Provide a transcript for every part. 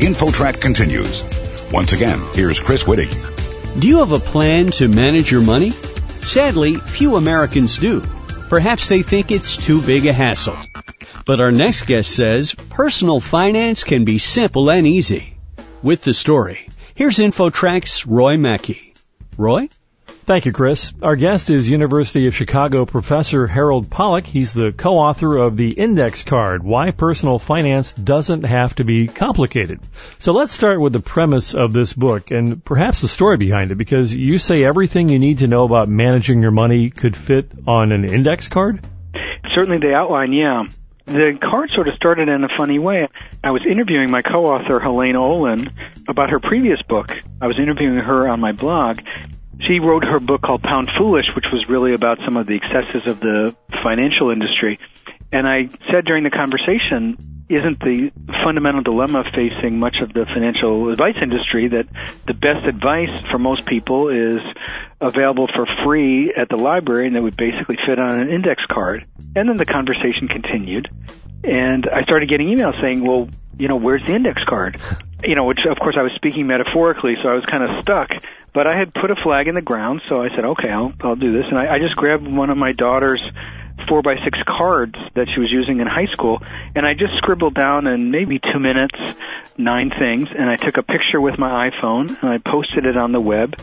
InfoTrack continues. Once again, here's Chris Whitty. Do you have a plan to manage your money? Sadly, few Americans do. Perhaps they think it's too big a hassle. But our next guest says personal finance can be simple and easy. With the story, here's InfoTrack's Roy Mackey. Roy? Thank you, Chris. Our guest is University of Chicago professor Harold Pollack. He's the co-author of the Index Card, Why Personal Finance Doesn't Have to Be Complicated. So let's start with the premise of this book and perhaps the story behind it because you say everything you need to know about managing your money could fit on an index card? Certainly the outline, yeah. The card sort of started in a funny way. I was interviewing my co-author, Helaine Olen, about her previous book. I was interviewing her on my blog, she wrote her book called Pound Foolish, which was really about some of the excesses of the financial industry. And I said during the conversation, isn't the fundamental dilemma facing much of the financial advice industry that the best advice for most people is available for free at the library and that would basically fit on an index card? And then the conversation continued. And I started getting emails saying, well, you know, where's the index card? You know, which of course I was speaking metaphorically, so I was kind of stuck. But I had put a flag in the ground, so I said, okay, I'll, I'll do this. And I, I just grabbed one of my daughter's four by six cards that she was using in high school, and I just scribbled down in maybe two minutes nine things, and I took a picture with my iPhone and I posted it on the web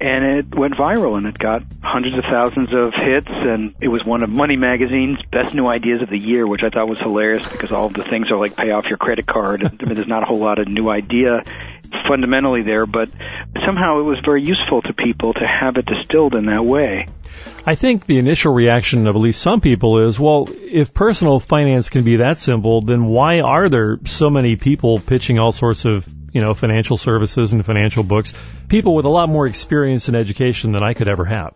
and it went viral and it got hundreds of thousands of hits and it was one of Money Magazine's best new ideas of the year, which I thought was hilarious because all of the things are like pay off your credit card. I mean, there's not a whole lot of new idea fundamentally there, but somehow it was very useful to people to have it distilled in that way. I think the initial reaction of at least some people is, well, if personal finance can be that simple, then why are there so many people pitching all sorts of you know, financial services and financial books, people with a lot more experience and education than I could ever have?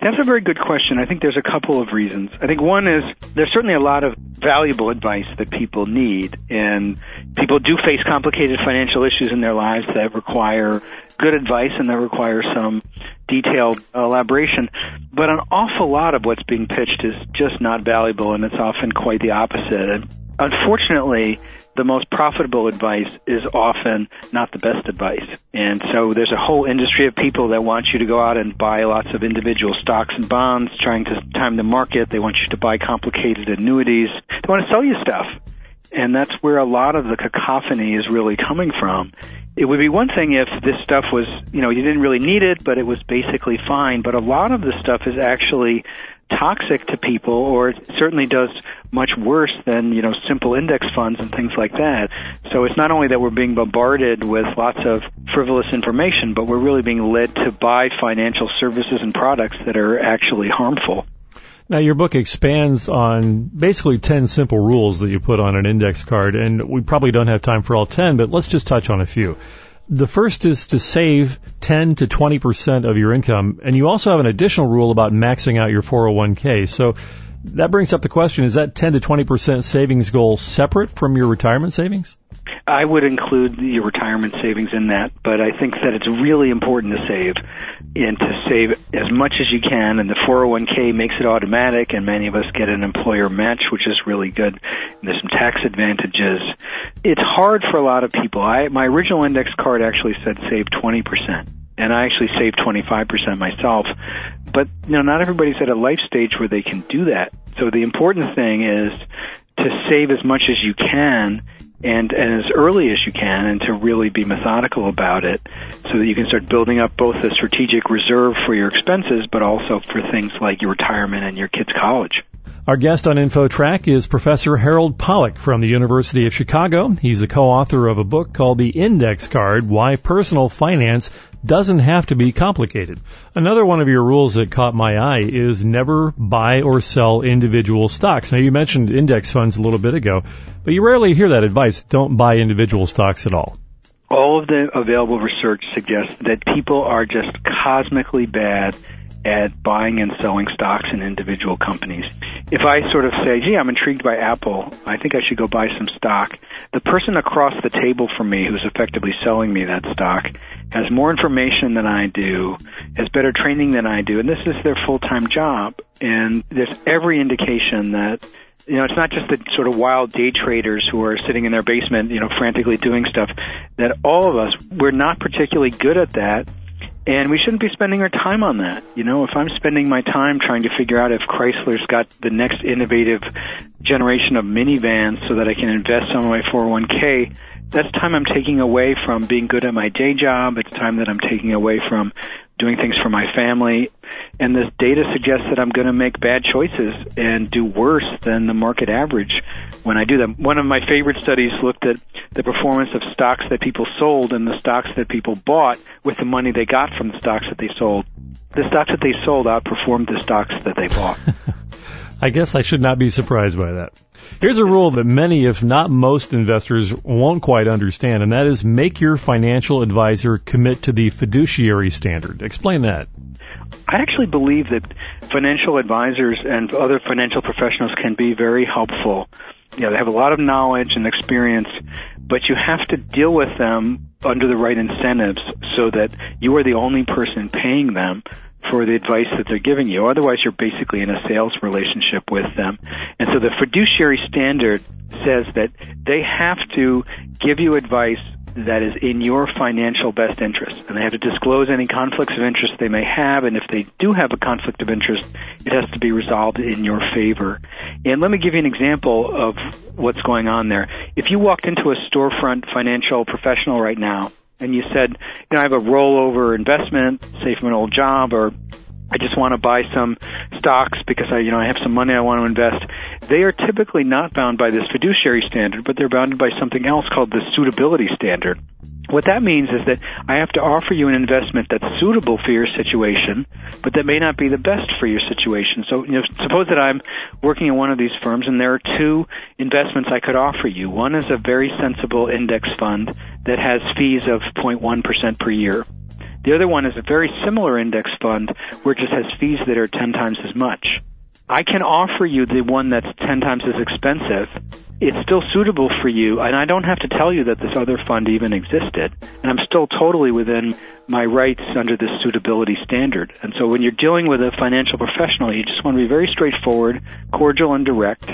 That's a very good question. I think there's a couple of reasons. I think one is there's certainly a lot of valuable advice that people need, and people do face complicated financial issues in their lives that require good advice and that require some detailed elaboration. But an awful lot of what's being pitched is just not valuable, and it's often quite the opposite. Unfortunately, the most profitable advice is often not the best advice. And so there's a whole industry of people that want you to go out and buy lots of individual stocks and bonds, trying to time the market. They want you to buy complicated annuities. They want to sell you stuff. And that's where a lot of the cacophony is really coming from. It would be one thing if this stuff was, you know, you didn't really need it, but it was basically fine. But a lot of this stuff is actually toxic to people or it certainly does much worse than you know simple index funds and things like that. So it's not only that we're being bombarded with lots of frivolous information but we're really being led to buy financial services and products that are actually harmful. Now your book expands on basically 10 simple rules that you put on an index card and we probably don't have time for all 10 but let's just touch on a few the first is to save 10 to 20% of your income. And you also have an additional rule about maxing out your 401k. So that brings up the question, is that 10 to 20% savings goal separate from your retirement savings? I would include your retirement savings in that, but I think that it's really important to save and to save as much as you can. And the 401k makes it automatic, and many of us get an employer match, which is really good. And there's some tax advantages. It's hard for a lot of people. I my original index card actually said save 20 percent and I actually saved 25% myself. But, you know, not everybody's at a life stage where they can do that. So the important thing is to save as much as you can and, and as early as you can and to really be methodical about it so that you can start building up both a strategic reserve for your expenses but also for things like your retirement and your kids' college. Our guest on InfoTrack is Professor Harold Pollack from the University of Chicago. He's the co-author of a book called The Index Card, Why Personal Finance doesn't have to be complicated. Another one of your rules that caught my eye is never buy or sell individual stocks. Now you mentioned index funds a little bit ago, but you rarely hear that advice. Don't buy individual stocks at all. All of the available research suggests that people are just cosmically bad at buying and selling stocks in individual companies. If I sort of say, gee, I'm intrigued by Apple, I think I should go buy some stock, the person across the table from me who's effectively selling me that stock has more information than I do, has better training than I do, and this is their full-time job. And there's every indication that you know, it's not just the sort of wild day traders who are sitting in their basement, you know, frantically doing stuff. That all of us, we're not particularly good at that. And we shouldn't be spending our time on that. You know, if I'm spending my time trying to figure out if Chrysler's got the next innovative generation of minivans so that I can invest some of my 401k, that's time I'm taking away from being good at my day job. It's time that I'm taking away from doing things for my family. And this data suggests that I'm going to make bad choices and do worse than the market average when I do them. One of my favorite studies looked at the performance of stocks that people sold and the stocks that people bought with the money they got from the stocks that they sold. The stocks that they sold outperformed the stocks that they bought. I guess I should not be surprised by that. Here's a rule that many, if not most investors won't quite understand, and that is make your financial advisor commit to the fiduciary standard. Explain that. I actually believe that financial advisors and other financial professionals can be very helpful. You know, they have a lot of knowledge and experience, but you have to deal with them under the right incentives so that you are the only person paying them for the advice that they're giving you. Otherwise, you're basically in a sales relationship with them. And so the fiduciary standard says that they have to give you advice that is in your financial best interest. And they have to disclose any conflicts of interest they may have. And if they do have a conflict of interest, it has to be resolved in your favor. And let me give you an example of what's going on there. If you walked into a storefront financial professional right now and you said, you know, I have a rollover investment, say from an old job, or I just want to buy some stocks because I, you know, I have some money I want to invest. They are typically not bound by this fiduciary standard, but they're bounded by something else called the suitability standard. What that means is that I have to offer you an investment that's suitable for your situation, but that may not be the best for your situation. So, you know, suppose that I'm working in one of these firms and there are two investments I could offer you. One is a very sensible index fund that has fees of 0.1% per year. The other one is a very similar index fund where it just has fees that are 10 times as much. I can offer you the one that's 10 times as expensive. It's still suitable for you, and I don't have to tell you that this other fund even existed. And I'm still totally within my rights under this suitability standard. And so when you're dealing with a financial professional, you just want to be very straightforward, cordial, and direct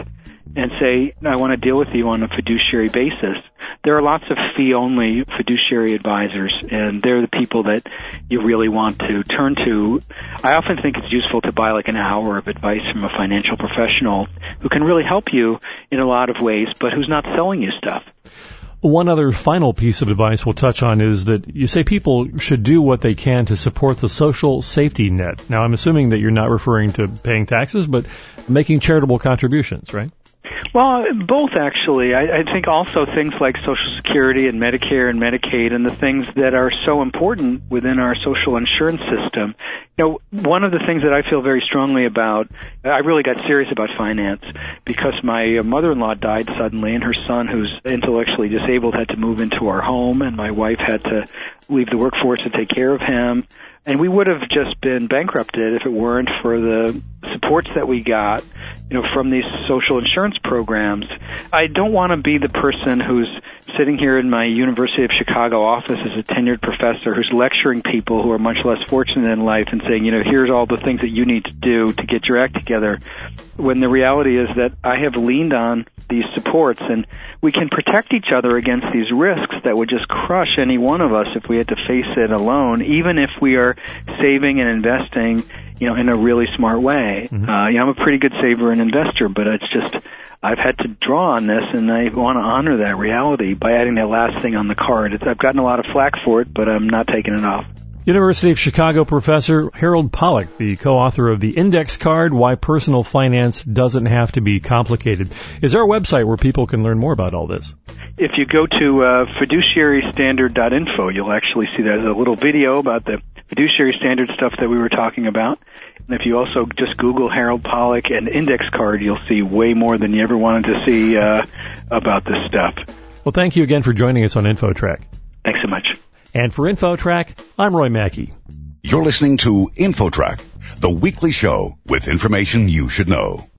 and say, I want to deal with you on a fiduciary basis. There are lots of fee only fiduciary advisors and they're the people that you really want to turn to. I often think it's useful to buy like an hour of advice from a financial professional who can really help you in a lot of ways, but who's not selling you stuff. One other final piece of advice we'll touch on is that you say people should do what they can to support the social safety net. Now, I'm assuming that you're not referring to paying taxes, but making charitable contributions, right? Well, both actually. I, I think also things like Social Security and Medicare and Medicaid and the things that are so important within our social insurance system. You know, one of the things that I feel very strongly about, I really got serious about finance because my mother-in-law died suddenly and her son who's intellectually disabled had to move into our home and my wife had to leave the workforce to take care of him. And we would have just been bankrupted if it weren't for the supports that we got, you know, from these social insurance programs. I don't want to be the person who's sitting here in my University of Chicago office as a tenured professor who's lecturing people who are much less fortunate in life and saying, you know, here's all the things that you need to do to get your act together. When the reality is that I have leaned on these supports and we can protect each other against these risks that would just crush any one of us if we had to face it alone, even if we are saving and investing, you know, in a really smart way. Mm-hmm. Uh, yeah, I'm a pretty good saver and investor, but it's just, I've had to draw on this and I want to honor that reality by adding that last thing on the card. It's, I've gotten a lot of flack for it, but I'm not taking it off. University of Chicago professor Harold Pollack, the co-author of The Index Card, Why Personal Finance Doesn't Have to Be Complicated. Is there a website where people can learn more about all this? If you go to uh, fiduciarystandard.info, you'll actually see there's a little video about the fiduciary standard stuff that we were talking about. And if you also just Google Harold Pollack and Index Card, you'll see way more than you ever wanted to see uh, about this stuff. Well, thank you again for joining us on InfoTrack. Thanks so much. And for InfoTrack, I'm Roy Mackey. You're listening to InfoTrack, the weekly show with information you should know.